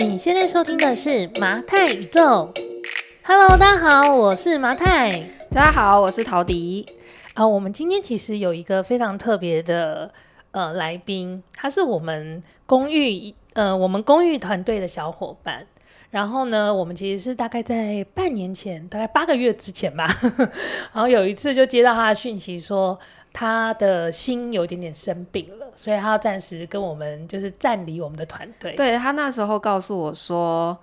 你现在收听的是麻太宇宙。Hello，大家好，我是麻太。大家好，我是陶迪。啊、呃，我们今天其实有一个非常特别的呃来宾，他是我们公寓呃我们公寓团队的小伙伴。然后呢，我们其实是大概在半年前，大概八个月之前吧。然后有一次就接到他的讯息说，他的心有点点生病了，所以他要暂时跟我们就是暂离我们的团队。对，他那时候告诉我说，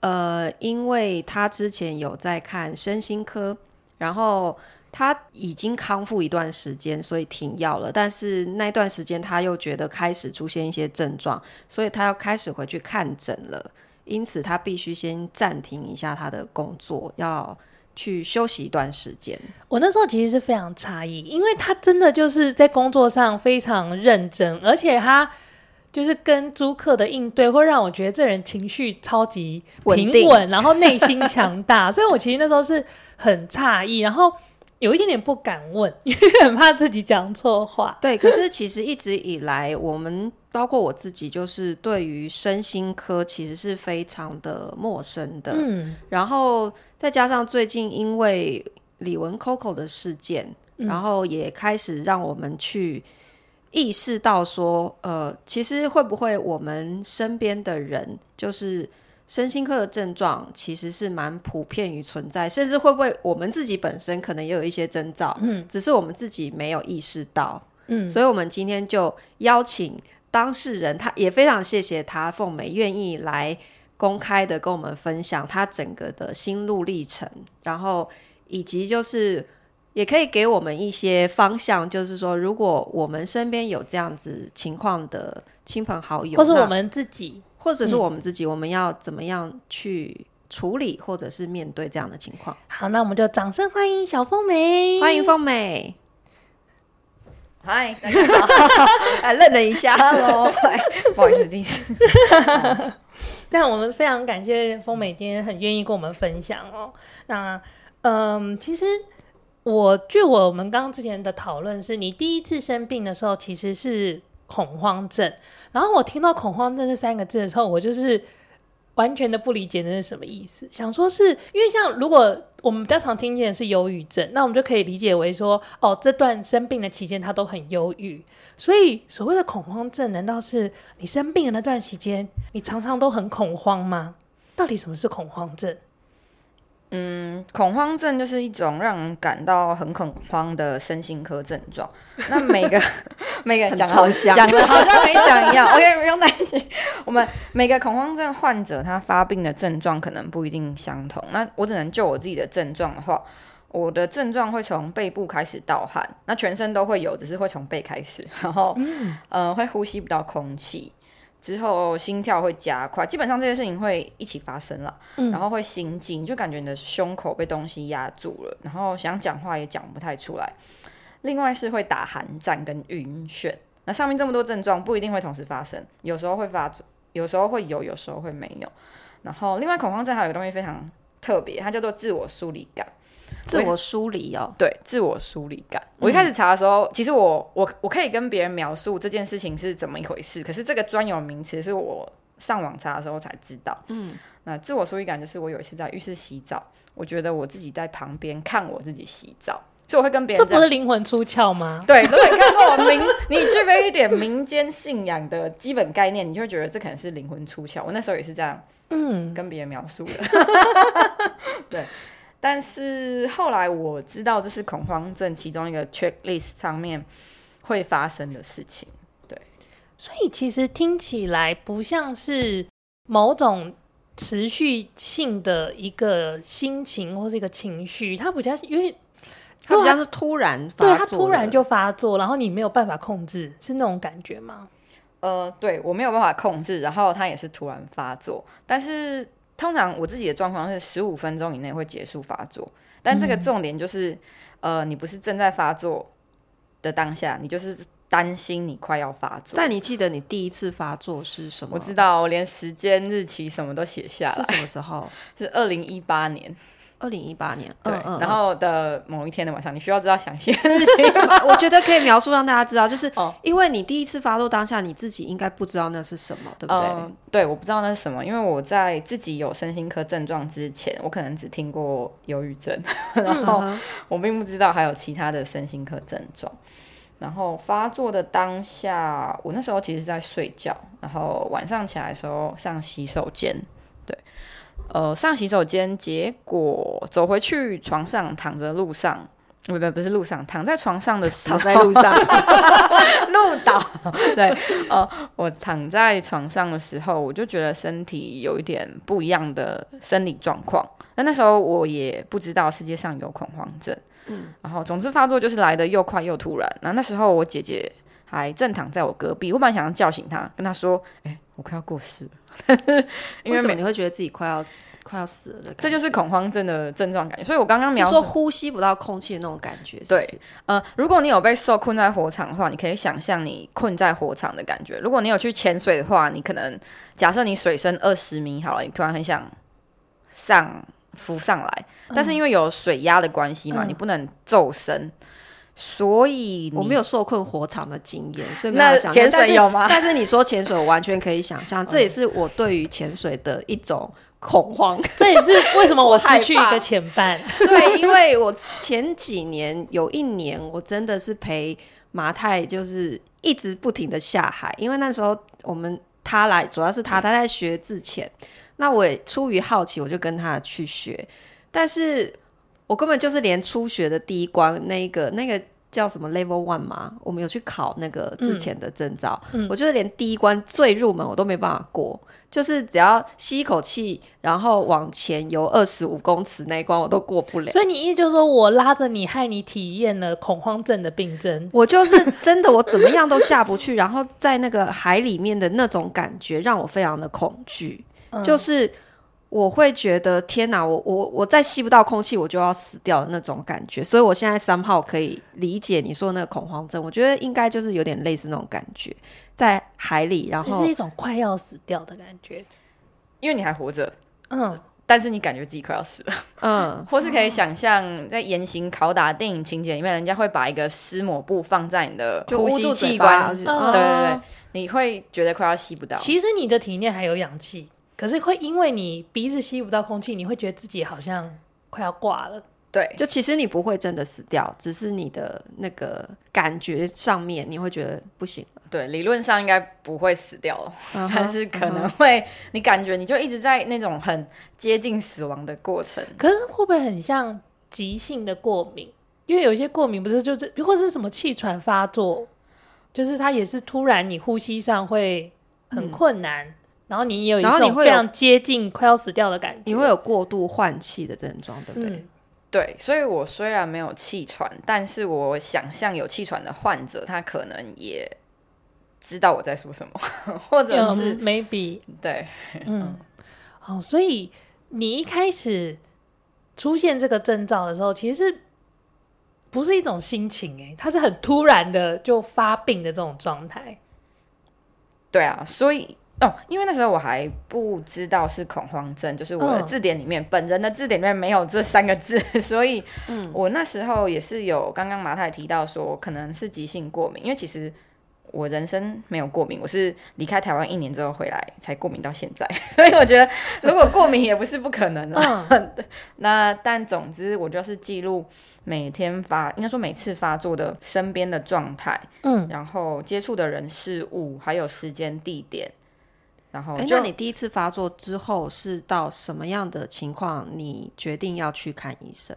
呃，因为他之前有在看身心科，然后他已经康复一段时间，所以停药了。但是那段时间他又觉得开始出现一些症状，所以他要开始回去看诊了。因此他必须先暂停一下他的工作，要。去休息一段时间。我那时候其实是非常诧异，因为他真的就是在工作上非常认真，而且他就是跟租客的应对，会让我觉得这人情绪超级平稳，然后内心强大。所以我其实那时候是很诧异，然后有一点点不敢问，因为很怕自己讲错话。对，可是其实一直以来我们。包括我自己，就是对于身心科其实是非常的陌生的。嗯，然后再加上最近因为李玟 Coco 的事件，嗯，然后也开始让我们去意识到说，呃，其实会不会我们身边的人，就是身心科的症状，其实是蛮普遍于存在，甚至会不会我们自己本身可能也有一些征兆，嗯，只是我们自己没有意识到。嗯，所以我们今天就邀请。当事人他也非常谢谢他凤美愿意来公开的跟我们分享他整个的心路历程，然后以及就是也可以给我们一些方向，就是说如果我们身边有这样子情况的亲朋好友，或者我们自己，或者是我们自己，嗯，我们要怎么样去处理或者是面对这样的情况？好，那我们就掌声欢迎小凤美，欢迎凤美。嗨，大家好！哎，愣了一下，Hello，不好意思，第一次。但我们非常感谢风美今天很愿意跟我们分享哦。那，嗯，其实我据我们刚刚之前的讨论是，你第一次生病的时候其实是恐慌症。然后我听到恐慌症这三个字的时候，我就是。完全的不理解那是什么意思，想说是因为像如果我们比较常听见的是忧郁症，那我们就可以理解为说，哦，这段生病的期间他都很忧郁，所以所谓的恐慌症，难道是你生病的那段期间，你常常都很恐慌吗？到底什么是恐慌症？嗯，恐慌症就是一种让人感到很恐慌的身心科症状。那每个 每个讲好像讲的好像没讲一样。OK，不用担心。我们每个恐慌症患者他发病的症状可能不一定相同。那我只能就我自己的症状的话，我的症状会从背部开始盗汗，那全身都会有，只是会从背开始，然后嗯、呃，会呼吸不到空气。之后心跳会加快，基本上这些事情会一起发生了，嗯，然后会心惊，就感觉你的胸口被东西压住了，然后想讲话也讲不太出来。另外是会打寒战跟晕眩。那上面这么多症状不一定会同时发生，有时候会发作，有时候会有，有时候会没有。然后另外恐慌症还有一个东西非常特别，它叫做自我疏离感。自我梳理哦，对，自我梳理感。我一开始查的时候，嗯、其实我我我可以跟别人描述这件事情是怎么一回事，可是这个专有名词是我上网查的时候才知道。嗯，那自我梳理感就是我有一次在浴室洗澡，我觉得我自己在旁边看我自己洗澡，所以我会跟别人。这不是灵魂出窍吗？对，如果你看过我民，你具备一点民间信仰的基本概念，你就会觉得这可能是灵魂出窍。我那时候也是这样，嗯，跟别人描述的。嗯、对。但是后来我知道这是恐慌症其中一个 checklist 上面会发生的事情，对，所以其实听起来不像是某种持续性的一个心情或是一个情绪，它比较因为它比较是突然发作，对，它突然就发作，然后你没有办法控制，是那种感觉吗？呃，对，我没有办法控制，然后它也是突然发作，但是。通常我自己的状况是十五分钟以内会结束发作，但这个重点就是，嗯、呃，你不是正在发作的当下，你就是担心你快要发作。但你记得你第一次发作是什么？我知道，我连时间、日期什么都写下来。是什么时候？是二零一八年。二零一八年，对，嗯嗯、然后的某一天的晚上，你需要知道详细的事情？我觉得可以描述让大家知道，就是 因为你第一次发作当下，你自己应该不知道那是什么，对不对？呃、对，我不知道那是什么，因为我在自己有身心科症状之前，我可能只听过忧郁症，然后我并不知道还有其他的身心科症状。然后发作的当下，我那时候其实是在睡觉，然后晚上起来的时候上洗手间。呃，上洗手间，结果走回去床上躺着路上，不不不是路上，躺在床上的时候，躺在路上，路倒。对，呃，我躺在床上的时候，我就觉得身体有一点不一样的生理状况。那那时候我也不知道世界上有恐慌症，嗯，然后总之发作就是来的又快又突然。那那时候我姐姐还正躺在我隔壁，我本来想要叫醒她，跟她说：“哎、欸，我快要过世了。”因为什么你会觉得自己快要？快要死了的感觉，这就是恐慌症的症状感觉。所以我刚刚描述说呼吸不到空气的那种感觉是是？对，呃，如果你有被受困在火场的话，你可以想象你困在火场的感觉。如果你有去潜水的话，你可能假设你水深二十米好了，你突然很想上浮上来，嗯、但是因为有水压的关系嘛，嗯、你不能骤升。所以我没有受困火场的经验，所以没有想象。潜水有吗？但是你说潜水，我完全可以想象，这也是我对于潜水的一种恐慌。这也是为什么我失去一个前伴。对，因为我前几年有一年，我真的是陪麻太，就是一直不停的下海，因为那时候我们他来，主要是他他在学自潜，那我也出于好奇，我就跟他去学，但是。我根本就是连初学的第一关，那个那个叫什么 Level One 嘛，我们有去考那个之前的证照，我就是连第一关最入门我都没办法过，就是只要吸一口气，然后往前游二十五公尺那一关我都过不了。所以你意思就是说我拉着你，害你体验了恐慌症的病症？我就是真的，我怎么样都下不去，然后在那个海里面的那种感觉让我非常的恐惧，嗯、就是。我会觉得天哪，我我我再吸不到空气，我就要死掉的那种感觉。所以我现在 somehow 可以理解你说的那个恐慌症，我觉得应该就是有点类似那种感觉，在海里，然后是一种快要死掉的感觉，因为你还活着，嗯，但是你感觉自己快要死了，嗯，或是可以想象在严刑拷打电影情节里面，人家会把一个湿抹布放在你的呼吸器官，对对对，你会觉得快要吸不到。其实你的体内还有氧气。可是会因为你鼻子吸不到空气，你会觉得自己好像快要挂了。对，就其实你不会真的死掉，只是你的那个感觉上面你会觉得不行了。对，理论上应该不会死掉，uh huh, 但是可能会，uh huh. 你感觉你就一直在那种很接近死亡的过程。可是会不会很像急性的过敏？因为有一些过敏不是就是，或是什么气喘发作，就是它也是突然你呼吸上会很困难。嗯然后你也有一种非常接近快要死掉的感觉，你会有过度换气的症状，对不对？嗯、对，所以我虽然没有气喘，但是我想象有气喘的患者，他可能也知道我在说什么，或者是 maybe 对，嗯，哦，所以你一开始出现这个征兆的时候，其实是不是一种心情？哎，它是很突然的就发病的这种状态。对啊，所以。哦，因为那时候我还不知道是恐慌症，就是我的字典里面，嗯、本人的字典里面没有这三个字，所以，嗯我那时候也是有刚刚马太提到说可能是急性过敏，因为其实我人生没有过敏，我是离开台湾一年之后回来才过敏到现在，所以我觉得如果过敏也不是不可能的。嗯、那但总之我就是记录每天发，应该说每次发作的身边的状态，嗯，然后接触的人事物，还有时间地点。然后，那你第一次发作之后是到什么样的情况？你决定要去看医生？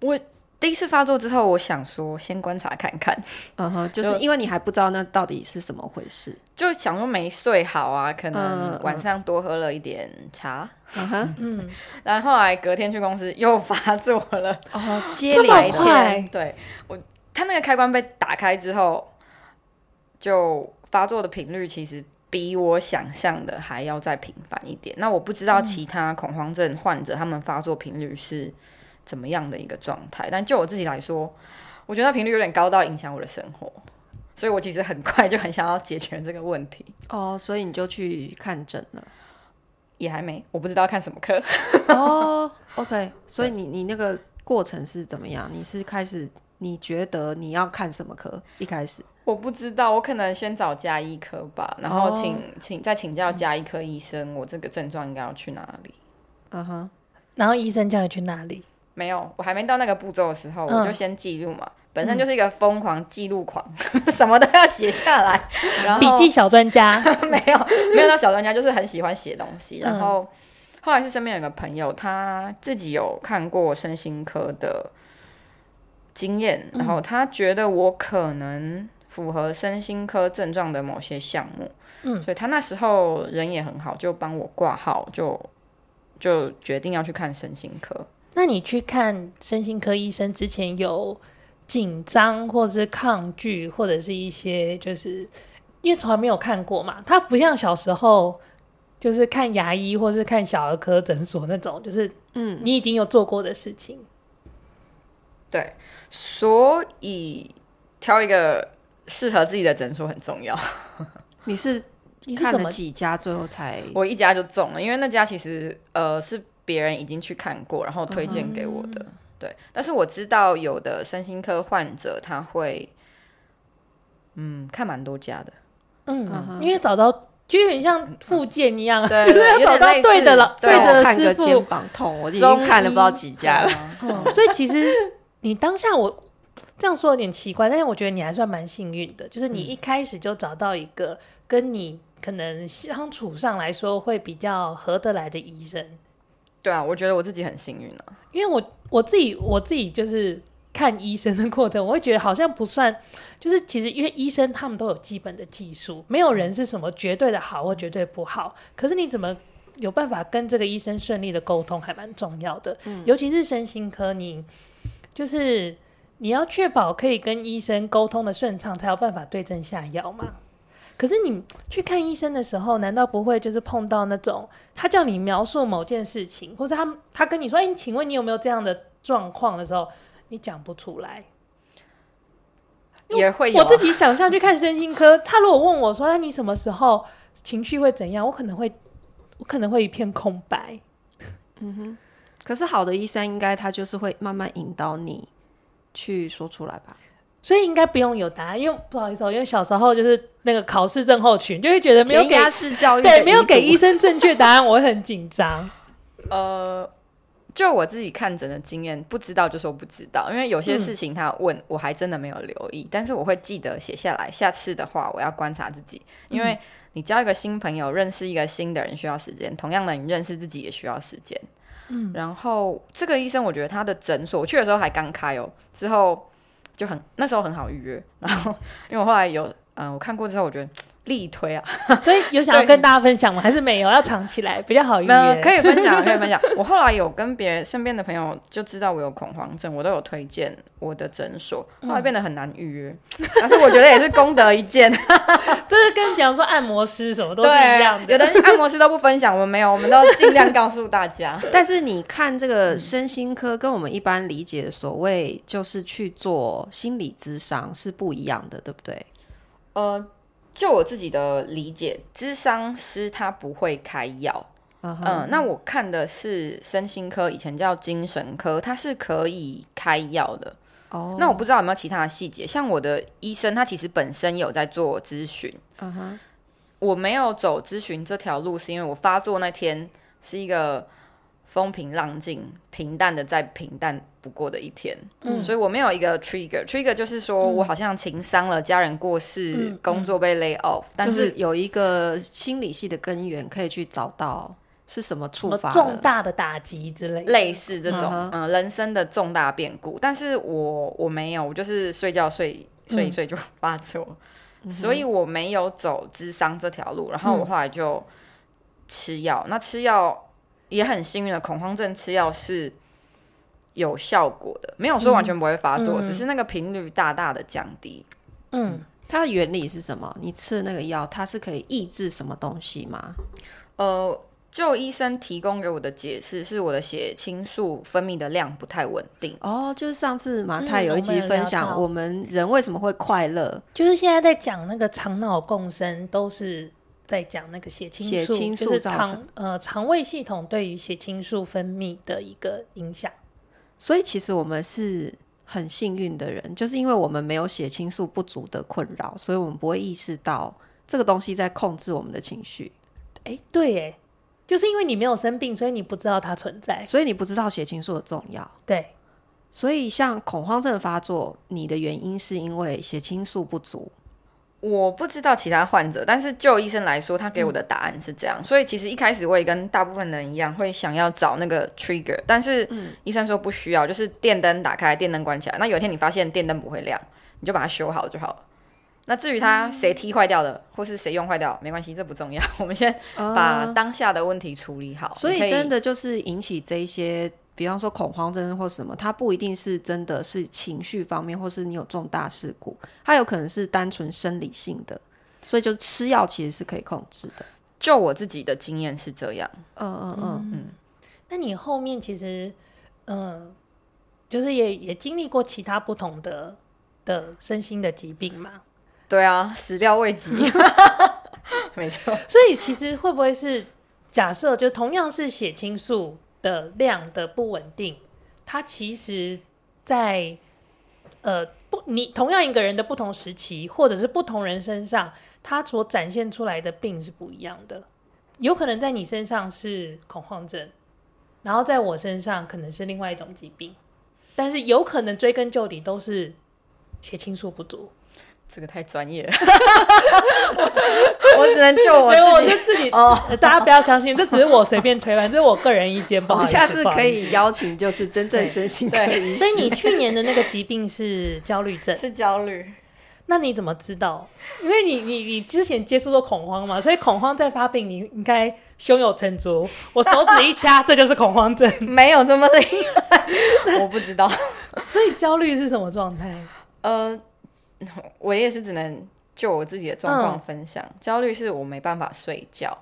我第一次发作之后，我想说先观察看看。嗯哼，就是因为你还不知道那到底是什么回事，就想说没睡好啊，可能晚上多喝了一点茶。嗯哼，嗯，然后后来隔天去公司又发作了。哦，接连一天，对我，他那个开关被打开之后，就发作的频率其实。比我想象的还要再频繁一点。那我不知道其他恐慌症患者他们发作频率是怎么样的一个状态，但就我自己来说，我觉得频率有点高到影响我的生活，所以我其实很快就很想要解决这个问题。哦，所以你就去看诊了。也还没，我不知道看什么科。哦、oh,，OK，所以你你那个过程是怎么样？你是开始你觉得你要看什么科？一开始我不知道，我可能先找加医科吧，然后请、oh. 请再请教加医科医生，我这个症状应该要去哪里？嗯哼，然后医生叫你去哪里？没有，我还没到那个步骤的时候，我就先记录嘛。嗯、本身就是一个疯狂记录狂，嗯、什么都要写下来。然后笔记小专家 没有没有到小专家，就是很喜欢写东西。然后、嗯、后来是身边有个朋友，他自己有看过身心科的经验，然后他觉得我可能符合身心科症状的某些项目，嗯，所以他那时候人也很好，就帮我挂号，就就决定要去看身心科。那你去看身心科医生之前有紧张，或是抗拒，或者是一些就是因为从来没有看过嘛，他不像小时候就是看牙医或是看小儿科诊所那种，就是嗯，你已经有做过的事情。对，所以挑一个适合自己的诊所很重要。你是你看了几家，最后才我一家就中了，因为那家其实呃是。别人已经去看过，然后推荐给我的，嗯、对。但是我知道有的身心科患者他会，嗯，看蛮多家的，嗯，嗯因为找到就有点像复健一样，对，对，要找到对的了，对的看个肩膀痛，我已经看了不知道几家了。嗯、所以其实你当下我这样说有点奇怪，但是我觉得你还算蛮幸运的，就是你一开始就找到一个跟你可能相处上来说会比较合得来的医生。对啊，我觉得我自己很幸运呢、啊，因为我我自己我自己就是看医生的过程，我会觉得好像不算，就是其实因为医生他们都有基本的技术，没有人是什么绝对的好或绝对不好。可是你怎么有办法跟这个医生顺利的沟通，还蛮重要的。嗯、尤其是身心科，你就是你要确保可以跟医生沟通的顺畅，才有办法对症下药嘛。可是你去看医生的时候，难道不会就是碰到那种他叫你描述某件事情，或者他他跟你说：“哎、欸，请问你有没有这样的状况？”的时候，你讲不出来，也会有、啊。我自己想象去看身心科，他如果问我说：“那你什么时候情绪会怎样？”我可能会，我可能会一片空白。嗯哼。可是好的医生应该他就是会慢慢引导你去说出来吧。所以应该不用有答案，因为不好意思，哦因为小时候就是那个考试症候群，就会觉得没有给式教育，对，没有给医生正确答案，我会很紧张。呃，就我自己看诊的经验，不知道就说不知道，因为有些事情他问、嗯、我还真的没有留意，但是我会记得写下来。下次的话，我要观察自己，因为你交一个新朋友，认识一个新的人需要时间，同样的，你认识自己也需要时间。嗯，然后这个医生，我觉得他的诊所，我去的时候还刚开哦，之后。就很那时候很好预约，然后因为我后来有嗯、我看过之后，我觉得力推啊，所以有想要跟大家分享吗？还是没有？要藏起来比较好预约？可以分享，可以分享。我后来有跟别人身边的朋友就知道我有恐慌症，我都有推荐我的诊所，后来变得很难预约，嗯、但是我觉得也是功德一件，就是跟比方说按摩师什么都是一样的，有的按摩师都不分享，我们没有，我们都尽量告诉大家。但是你看这个身心科跟我们一般理解的所谓就是去做心理咨商是不一样的，对不对？呃。就我自己的理解，咨商师他不会开药。嗯、uh huh. 呃，那我看的是身心科，以前叫精神科，他是可以开药的。哦，oh. 那我不知道有没有其他的细节。像我的医生，他其实本身有在做咨询。嗯哼、uh，huh. 我没有走咨询这条路，是因为我发作那天是一个。风平浪静，平淡的再平淡不过的一天，嗯，所以我没有一个 trigger，trigger 就是说我好像情伤了，家人过世，嗯、工作被 lay off，、嗯、但是有一个心理系的根源可以去找到是什么触发重大的打击之类，类似这种嗯，嗯，人生的重大变故，但是我我没有，我就是睡觉睡睡一睡就 发作，嗯、所以我没有走智商这条路，然后我后来就吃药，嗯、那吃药。也很幸运的，恐慌症吃药是有效果的，没有说完全不会发作，嗯、只是那个频率大大的降低。嗯，它的原理是什么？你吃的那个药，它是可以抑制什么东西吗？呃，就医生提供给我的解释是，我的血清素分泌的量不太稳定。哦，就是上次马太有一集分享，我们人为什么会快乐，就是现在在讲那个肠脑共生都是。在讲那个血清素，血清素就是肠呃肠胃系统对于血清素分泌的一个影响。所以其实我们是很幸运的人，就是因为我们没有血清素不足的困扰，所以我们不会意识到这个东西在控制我们的情绪。哎，对，哎，就是因为你没有生病，所以你不知道它存在，所以你不知道血清素的重要。对，所以像恐慌症发作，你的原因是因为血清素不足。我不知道其他患者，但是就医生来说，他给我的答案是这样。嗯、所以其实一开始我也跟大部分人一样，会想要找那个 trigger，但是医生说不需要，就是电灯打开，电灯关起来。那有一天你发现电灯不会亮，你就把它修好就好了。那至于它谁踢坏掉的，或是谁用坏掉，没关系，这不重要。我们先把当下的问题处理好。所以真的就是引起这一些。比方说恐慌症或什么，它不一定是真的是情绪方面，或是你有重大事故，它有可能是单纯生理性的，所以就是吃药其实是可以控制的。就我自己的经验是这样，嗯嗯嗯嗯。那你后面其实，嗯，就是也也经历过其他不同的的身心的疾病嘛？对啊，始料未及，没错。所以其实会不会是假设，就同样是血清素？的量的不稳定，它其实在，在呃不，你同样一个人的不同时期，或者是不同人身上，他所展现出来的病是不一样的。有可能在你身上是恐慌症，然后在我身上可能是另外一种疾病，但是有可能追根究底都是血清素不足。这个太专业了，我只能救我自己。我就自己哦，大家不要相信，这只是我随便推断，这是我个人意见。不好意思，下次可以邀请就是真正身心 科医师。所以你去年的那个疾病是焦虑症，是焦虑。那你怎么知道？因为你你你之前接触过恐慌嘛，所以恐慌在发病，你应该胸有成竹。我手指一掐，这就是恐慌症，没有这么厉害。我不知道。所以焦虑是什么状态？呃。我也是只能就我自己的状况分享。嗯、焦虑是我没办法睡觉，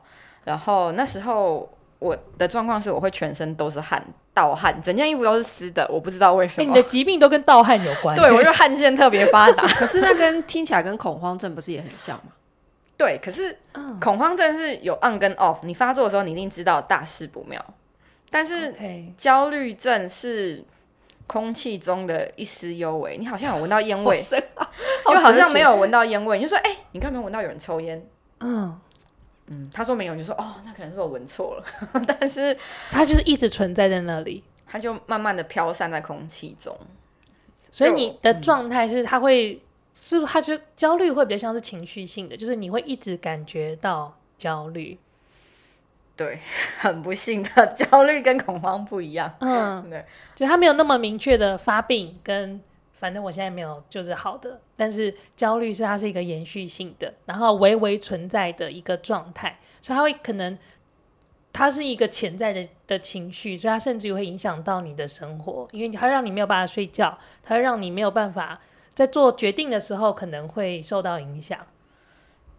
然后那时候我的状况是我会全身都是汗，盗汗，整件衣服都是湿的，我不知道为什么。欸、你的疾病都跟盗汗有关？对，我 就汗腺特别发达。可是那跟听起来跟恐慌症不是也很像吗？对，可是恐慌症是有 on 跟 off，你发作的时候你一定知道大事不妙，但是焦虑症是。空气中的一丝幽微，你好像有闻到烟味，又 好像没有闻到烟味，你就说：“哎、欸，你刚没有闻到有人抽烟？”嗯嗯，他说没有，你就说：“哦，那可能是我闻错了。”但是它就是一直存在在那里，它就慢慢的飘散在空气中。所以你的状态是，他会、嗯、是他就焦虑会比较像是情绪性的，就是你会一直感觉到焦虑。对，很不幸的，焦虑跟恐慌不一样。嗯，对，就他没有那么明确的发病，跟反正我现在没有就是好的，但是焦虑是它是一个延续性的，然后微微存在的一个状态，所以它会可能它是一个潜在的的情绪，所以它甚至会影响到你的生活，因为它让你没有办法睡觉，它会让你没有办法在做决定的时候可能会受到影响。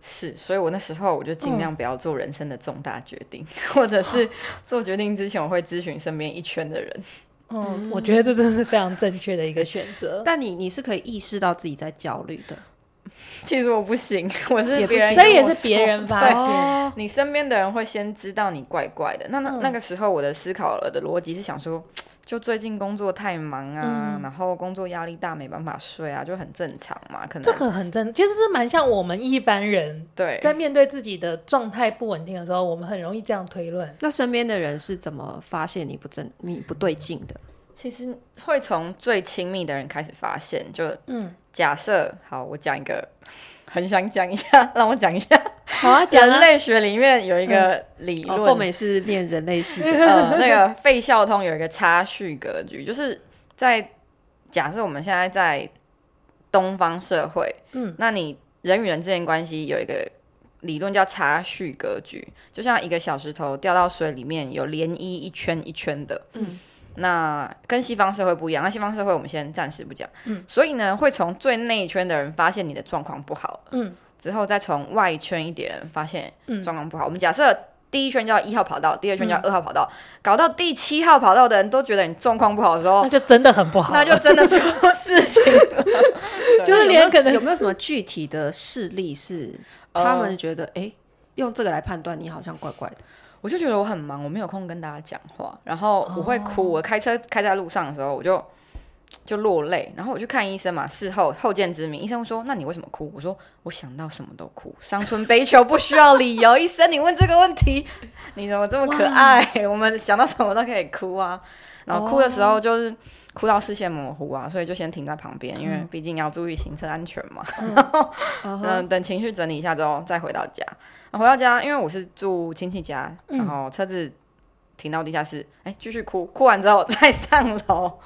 是，所以我那时候我就尽量不要做人生的重大决定，嗯、或者是做决定之前，我会咨询身边一圈的人。嗯，我觉得这真的是非常正确的一个选择。但你你是可以意识到自己在焦虑的，其实我不行，我是别人，所以也是别人发现。你身边的人会先知道你怪怪的。那那、嗯、那个时候，我的思考的逻辑是想说。就最近工作太忙啊，嗯、然后工作压力大，没办法睡啊，就很正常嘛。可能这个很正，其实是蛮像我们一般人对，在面对自己的状态不稳定的时候，我们很容易这样推论。那身边的人是怎么发现你不正、你不对劲的？其实会从最亲密的人开始发现。就嗯，假设好，我讲一个。很想讲一下，让我讲一下。好啊，讲人类学里面有一个理论，凤美是念人类系的。呃，那个费孝通有一个差序格局，就是在假设我们现在在东方社会，嗯，那你人与人之间关系有一个理论叫差序格局，就像一个小石头掉到水里面有涟漪一圈一圈的，嗯。那跟西方社会不一样，那西方社会我们先暂时不讲，嗯，所以呢，会从最内圈的人发现你的状况不好，嗯，之后再从外圈一点人发现状况不好。嗯、我们假设第一圈叫一号跑道，第二圈叫二号跑道，嗯、搞到第七号跑道的人都觉得你状况不好的时候，那就真的很不好，那就真的出事情了，就是连可能有没有什么具体的事例是他们觉得哎、欸，用这个来判断你好像怪怪的。我就觉得我很忙，我没有空跟大家讲话，然后我会哭。我开车开在路上的时候，我就就落泪，然后我去看医生嘛。事后后见之明，医生说：“那你为什么哭？”我说：“我想到什么都哭，伤春悲秋不需要理由。”医生，你问这个问题，你怎么这么可爱？我们想到什么都可以哭啊。然后哭的时候就是哭到视线模糊啊，所以就先停在旁边，因为毕竟要注意行车安全嘛。然后嗯，等情绪整理一下之后再回到家。回到家，因为我是住亲戚家，然后车子停到地下室，哎、嗯，继续哭，哭完之后再上楼，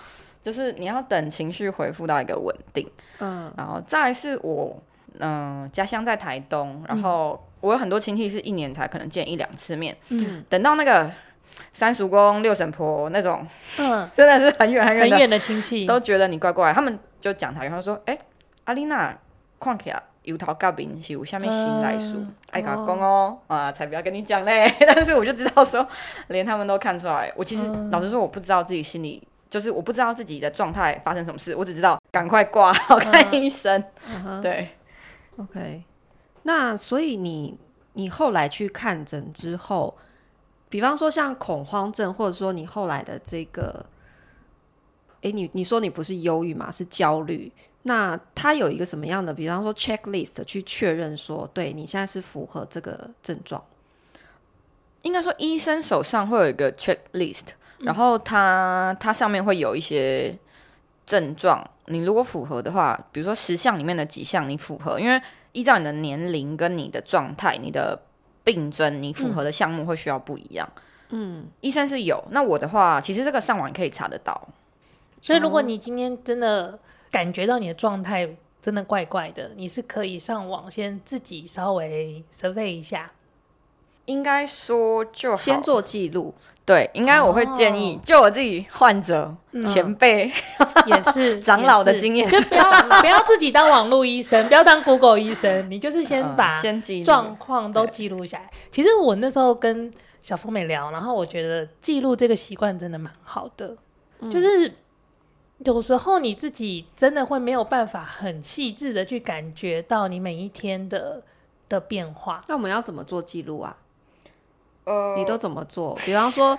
就是你要等情绪恢复到一个稳定，嗯，然后再来是我，嗯、呃，家乡在台东，然后我有很多亲戚是一年才可能见一两次面，嗯，等到那个三叔公、六婶婆那种，嗯，真的是很远很远很远的亲戚，都觉得你怪怪，他们就讲台语，他说，哎，阿丽娜，看起来。油桃咖饼是有下面新来书，爱甲讲哦，啊，才不要跟你讲嘞。但是我就知道说，连他们都看出来，我其实、嗯、老实说，我不知道自己心里就是我不知道自己的状态发生什么事，我只知道赶快挂好看医生。嗯、对，OK。那所以你你后来去看诊之后，比方说像恐慌症，或者说你后来的这个，哎、欸，你你说你不是忧郁嘛，是焦虑。那他有一个什么样的，比方说 checklist 去确认说，对你现在是符合这个症状？应该说医生手上会有一个 checklist，然后它它上面会有一些症状，你如果符合的话，比如说十项里面的几项你符合，因为依照你的年龄跟你的状态、你的病症，你符合的项目会需要不一样。嗯，医生是有，那我的话，其实这个上网可以查得到。所以如果你今天真的感觉到你的状态真的怪怪的，你是可以上网先自己稍微 survey 一下。应该说就先做记录，对，应该我会建议，就我自己患者、哦、前辈、嗯、也是 长老的经验，就不要不要自己当网络医生，不要当 Google 医生，你就是先把状况都记录下来。其实我那时候跟小峰美聊，然后我觉得记录这个习惯真的蛮好的，嗯、就是。有时候你自己真的会没有办法很细致的去感觉到你每一天的的变化。那我们要怎么做记录啊？呃，你都怎么做？比方说，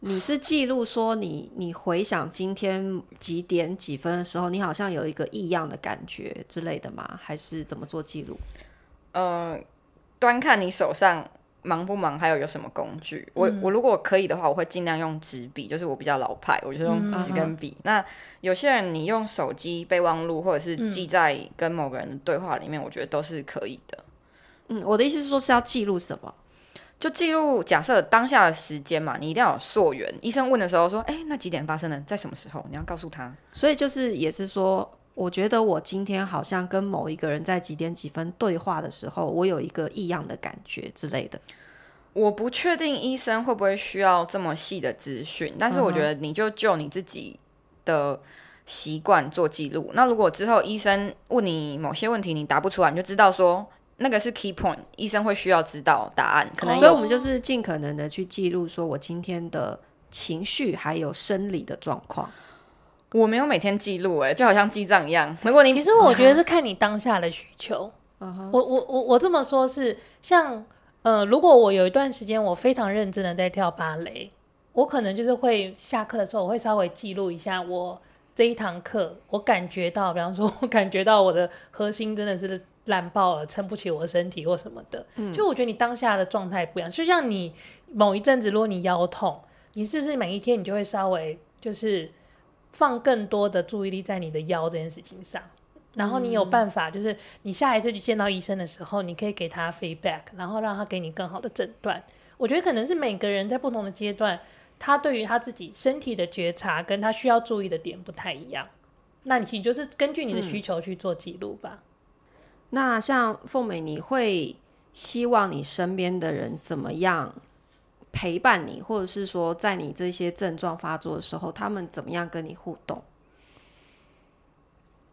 你是记录说你你回想今天几点几分的时候，你好像有一个异样的感觉之类的吗？还是怎么做记录？呃，端看你手上。忙不忙？还有有什么工具？嗯、我我如果可以的话，我会尽量用纸笔，就是我比较老派，我就是用纸跟笔。嗯、那有些人你用手机备忘录，或者是记在跟某个人的对话里面，嗯、我觉得都是可以的。嗯，我的意思是说是要记录什么？就记录假设当下的时间嘛，你一定要有溯源。医生问的时候说：“哎、欸，那几点发生的？在什么时候？”你要告诉他。所以就是也是说。我觉得我今天好像跟某一个人在几点几分对话的时候，我有一个异样的感觉之类的。我不确定医生会不会需要这么细的资讯，但是我觉得你就就你自己的习惯做记录。那如果之后医生问你某些问题，你答不出来，你就知道说那个是 key point，医生会需要知道答案。可能所以我们就是尽可能的去记录，说我今天的情绪还有生理的状况。我没有每天记录，哎，就好像记账一样。如果你其实我觉得是 看你当下的需求。Uh huh. 我我我我这么说是像呃，如果我有一段时间我非常认真的在跳芭蕾，我可能就是会下课的时候我会稍微记录一下我这一堂课，我感觉到，比方说我感觉到我的核心真的是烂爆了，撑不起我的身体或什么的。嗯，就我觉得你当下的状态不一样，就像你某一阵子如果你腰痛，你是不是每一天你就会稍微就是。放更多的注意力在你的腰这件事情上，然后你有办法，就是你下一次去见到医生的时候，你可以给他 feedback，然后让他给你更好的诊断。我觉得可能是每个人在不同的阶段，他对于他自己身体的觉察跟他需要注意的点不太一样。那你其实就是根据你的需求去做记录吧。嗯。那像凤美，你会希望你身边的人怎么样？陪伴你，或者是说，在你这些症状发作的时候，他们怎么样跟你互动？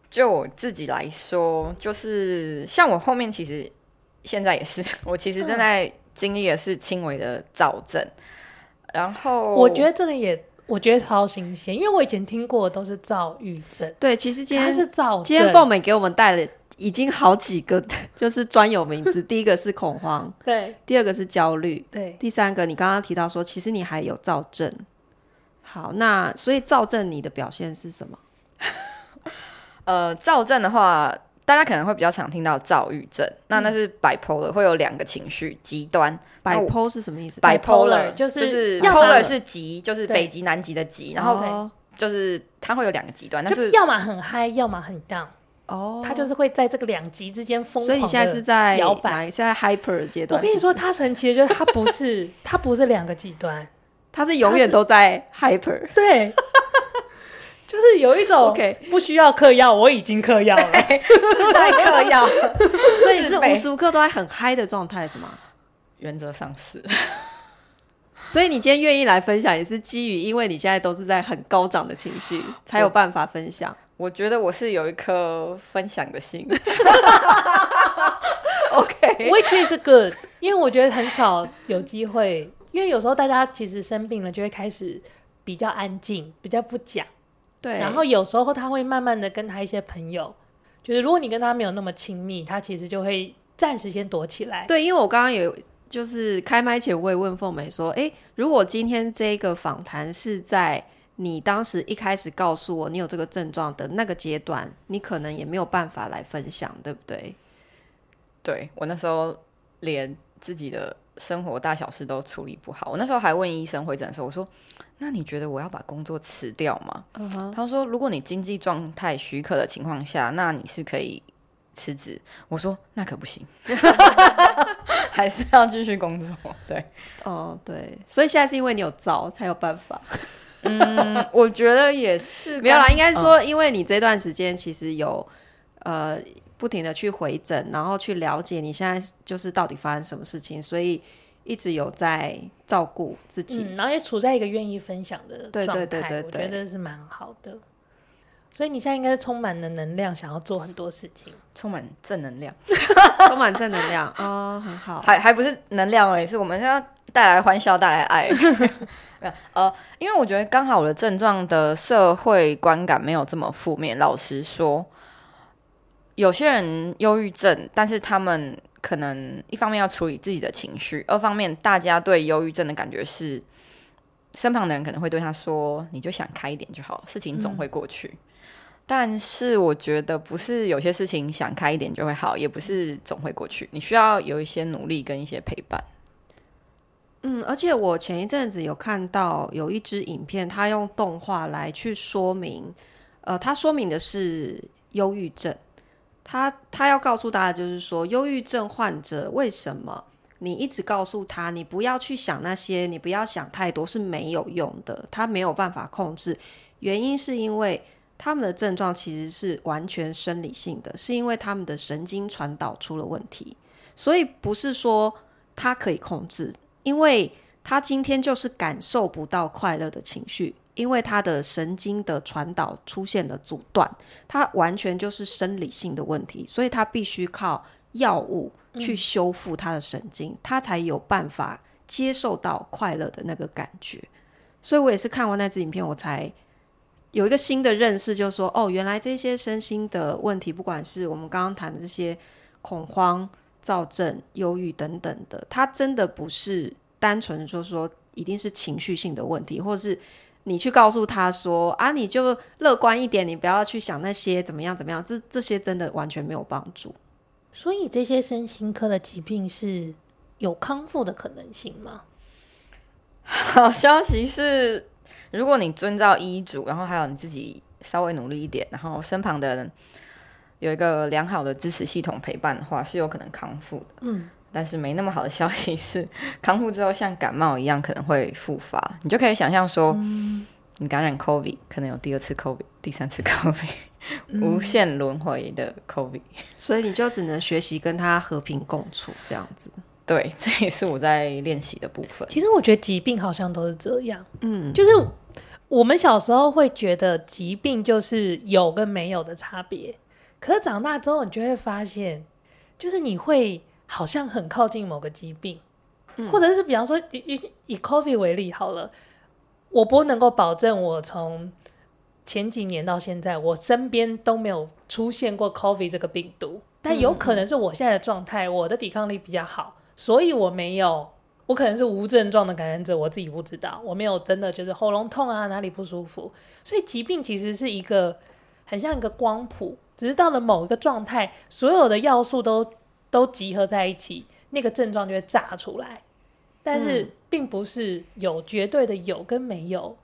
就我自己来说，就是像我后面其实现在也是，我其实正在经历的是轻微的躁症。嗯、然后我觉得这个也，我觉得超新鲜，因为我以前听过的都是躁郁症。对，其实今天是躁，今天凤美给我们带了已经好几个 就是专有名词，第一个是恐慌，对，第二个是焦虑，对，第三个你刚刚提到说，其实你还有躁症。好，那所以躁症你的表现是什么？呃，躁症的话，大家可能会比较常听到躁郁症，嗯、那那是 bipolar，会有两个情绪极端。bipolar 是什么意思？bipolar 就是就是 polar 是极，就是北极南极的极，然后就是它会有两个极端，但是要么很嗨，要么很 down。哦，他就是会在这个两极之间疯狂。所以你现在是在摇摆，现在 hyper 阶段。我跟你说，他神奇的就是他不是，他不是两个极端，他是永远都在 hyper。对，就是有一种 OK，不需要嗑药，我已经嗑药了，都在嗑药，所以是无时无刻都在很嗨的状态，是吗？原则上是。所以你今天愿意来分享，也是基于因为你现在都是在很高涨的情绪，才有办法分享。我觉得我是有一颗分享的心，OK，which is good，因为我觉得很少有机会，因为有时候大家其实生病了就会开始比较安静，比较不讲，对，然后有时候他会慢慢的跟他一些朋友，就是如果你跟他没有那么亲密，他其实就会暂时先躲起来。对，因为我刚刚有就是开麦前我也问凤美说，哎，如果今天这个访谈是在。你当时一开始告诉我你有这个症状的那个阶段，你可能也没有办法来分享，对不对？对，我那时候连自己的生活大小事都处理不好。我那时候还问医生会诊的时候，我说：“那你觉得我要把工作辞掉吗？” uh huh. 他说：“如果你经济状态许可的情况下，那你是可以辞职。”我说：“那可不行，还是要继续工作。”对，哦，oh, 对，所以现在是因为你有招才有办法。嗯，我觉得也是没有啦，应该说，因为你这段时间其实有呃不停的去回诊，然后去了解你现在就是到底发生什么事情，所以一直有在照顾自己，嗯，然后也处在一个愿意分享的状态，对对对。对对，我觉得是蛮好的。所以你现在应该是充满了能量，想要做很多事情，充满正能量，充满正能量啊，哦，很好，还还不是能量而已，是我们现在带来欢笑，带来爱。呃，因为我觉得刚好我的症状的社会观感没有这么负面。老实说，有些人忧郁症，但是他们可能一方面要处理自己的情绪，二方面大家对忧郁症的感觉是，身旁的人可能会对他说：“你就想开一点就好，事情总会过去。嗯”但是我觉得不是有些事情想开一点就会好，也不是总会过去。你需要有一些努力跟一些陪伴。嗯，而且我前一阵子有看到有一支影片，他用动画来去说明，呃，他说明的是忧郁症。他他要告诉大家，就是说，忧郁症患者为什么你一直告诉他，你不要去想那些，你不要想太多是没有用的，他没有办法控制。原因是因为。他们的症状其实是完全生理性的，是因为他们的神经传导出了问题，所以不是说他可以控制，因为他今天就是感受不到快乐的情绪，因为他的神经的传导出现了阻断，他完全就是生理性的问题，所以他必须靠药物去修复他的神经，嗯、他才有办法接受到快乐的那个感觉。所以我也是看完那支影片，我才。有一个新的认识，就是说，哦，原来这些身心的问题，不管是我们刚刚谈的这些恐慌、躁症、忧郁等等的，它真的不是单纯说说一定是情绪性的问题，或者是你去告诉他说啊，你就乐观一点，你不要去想那些怎么样怎么样，这这些真的完全没有帮助。所以这些身心科的疾病是有康复的可能性吗？好消息是。如果你遵照医嘱，然后还有你自己稍微努力一点，然后身旁的人有一个良好的支持系统陪伴的话，是有可能康复的。嗯，但是没那么好的消息是，康复之后像感冒一样可能会复发。你就可以想象说，嗯、你感染 COVID 可能有第二次 COVID、第三次 COVID，、嗯、无限轮回的 COVID。所以你就只能学习跟他和平共处这样子。对，这也是我在练习的部分。其实我觉得疾病好像都是这样，嗯，就是我们小时候会觉得疾病就是有跟没有的差别，可是长大之后你就会发现，就是你会好像很靠近某个疾病，嗯、或者是比方说以以以 COVID 为例好了，我不能够保证我从前几年到现在，我身边都没有出现过 COVID 这个病毒，但有可能是我现在的状态，我的抵抗力比较好，所以我没有，我可能是无症状的感染者，我自己不知道，我没有真的就是喉咙痛啊，哪里不舒服，所以疾病其实是一个很像一个光谱，只是到了某一个状态，所有的要素都都集合在一起，那个症状就会炸出来，但是并不是有绝对的有跟没有。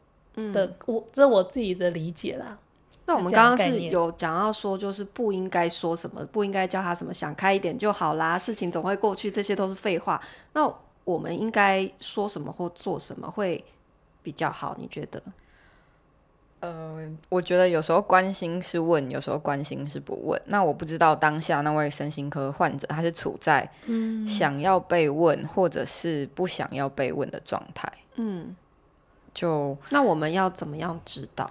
的，嗯、我这是我自己的理解啦。那我们刚刚是有讲到说，就是不应该说什么，不应该叫他什么，想开一点就好啦，事情总会过去，这些都是废话。那我们应该说什么或做什么会比较好？你觉得？呃，我觉得有时候关心是问，有时候关心是不问。那我不知道当下那位身心科患者，他是处在想要被问，或者是不想要被问的状态。嗯。就那我们要怎么样知道？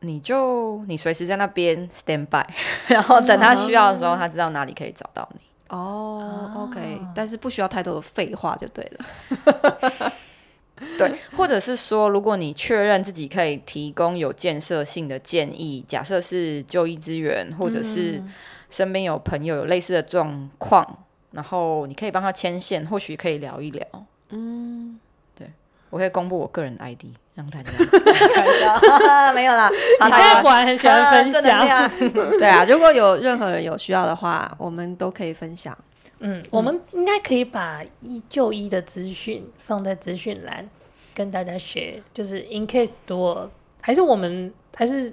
你就你随时在那边 stand by，然后等他需要的时候，他知道哪里可以找到你。哦，OK，但是不需要太多的废话就对了。对，或者是说，如果你确认自己可以提供有建设性的建议，假设是就医资源，或者是身边有朋友有类似的状况，然后你可以帮他牵线，或许可以聊一聊。嗯。对我可以公布我个人 ID，让大家 没有啦。你现在果然很喜欢分享，对啊。如果有任何人有需要的话，我们都可以分享。嗯，我们应该可以把医就医的资讯放在资讯栏跟大家 share，就是 in case 如果还是我们还是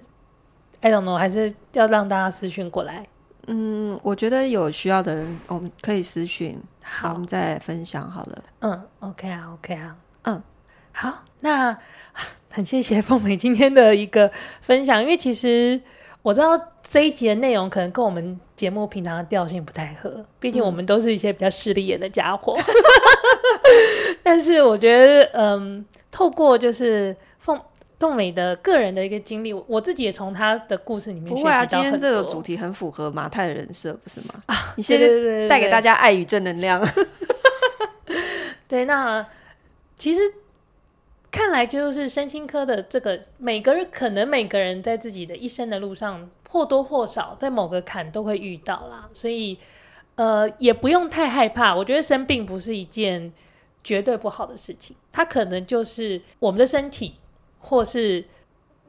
I don't know，还是要让大家私讯过来。嗯，我觉得有需要的人，我们可以私讯，好，我们再分享好了。嗯，OK 啊，OK 啊，嗯。好，那 很谢谢凤美今天的一个分享，因为其实我知道这一集的内容可能跟我们节目平常的调性不太合，毕竟我们都是一些比较势利眼的家伙。嗯、但是我觉得，嗯，透过就是凤凤美的个人的一个经历，我自己也从她的故事里面学习到很多。不会啊，今天这个主题很符合马太的人设，不是吗？啊，你现在带给大家爱与正能量。对，那其实。看来就是身心科的这个，每个人可能每个人在自己的一生的路上或多或少在某个坎都会遇到啦，所以呃也不用太害怕。我觉得生病不是一件绝对不好的事情，它可能就是我们的身体，或是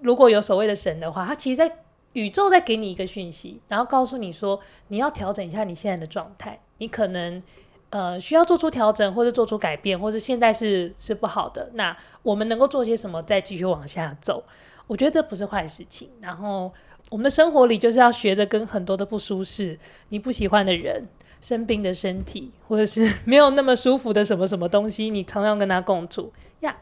如果有所谓的神的话，它其实在宇宙在给你一个讯息，然后告诉你说你要调整一下你现在的状态，你可能。呃，需要做出调整，或者做出改变，或者现在是是不好的，那我们能够做些什么，再继续往下走？我觉得这不是坏事情。然后我们的生活里就是要学着跟很多的不舒适、你不喜欢的人、生病的身体，或者是 没有那么舒服的什么什么东西，你常常跟他共处呀。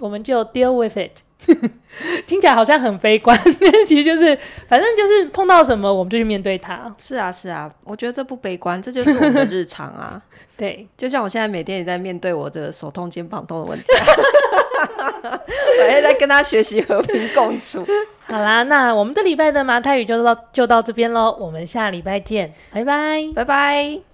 我们就 deal with it，听起来好像很悲观，但其实就是反正就是碰到什么我们就去面对它。是啊，是啊，我觉得这不悲观，这就是我们的日常啊。对，就像我现在每天也在面对我的手痛、肩膀痛的问题，我也在跟他学习和平共处。好啦，那我们这礼拜的马太语就到就到这边喽，我们下礼拜见，拜拜，拜拜。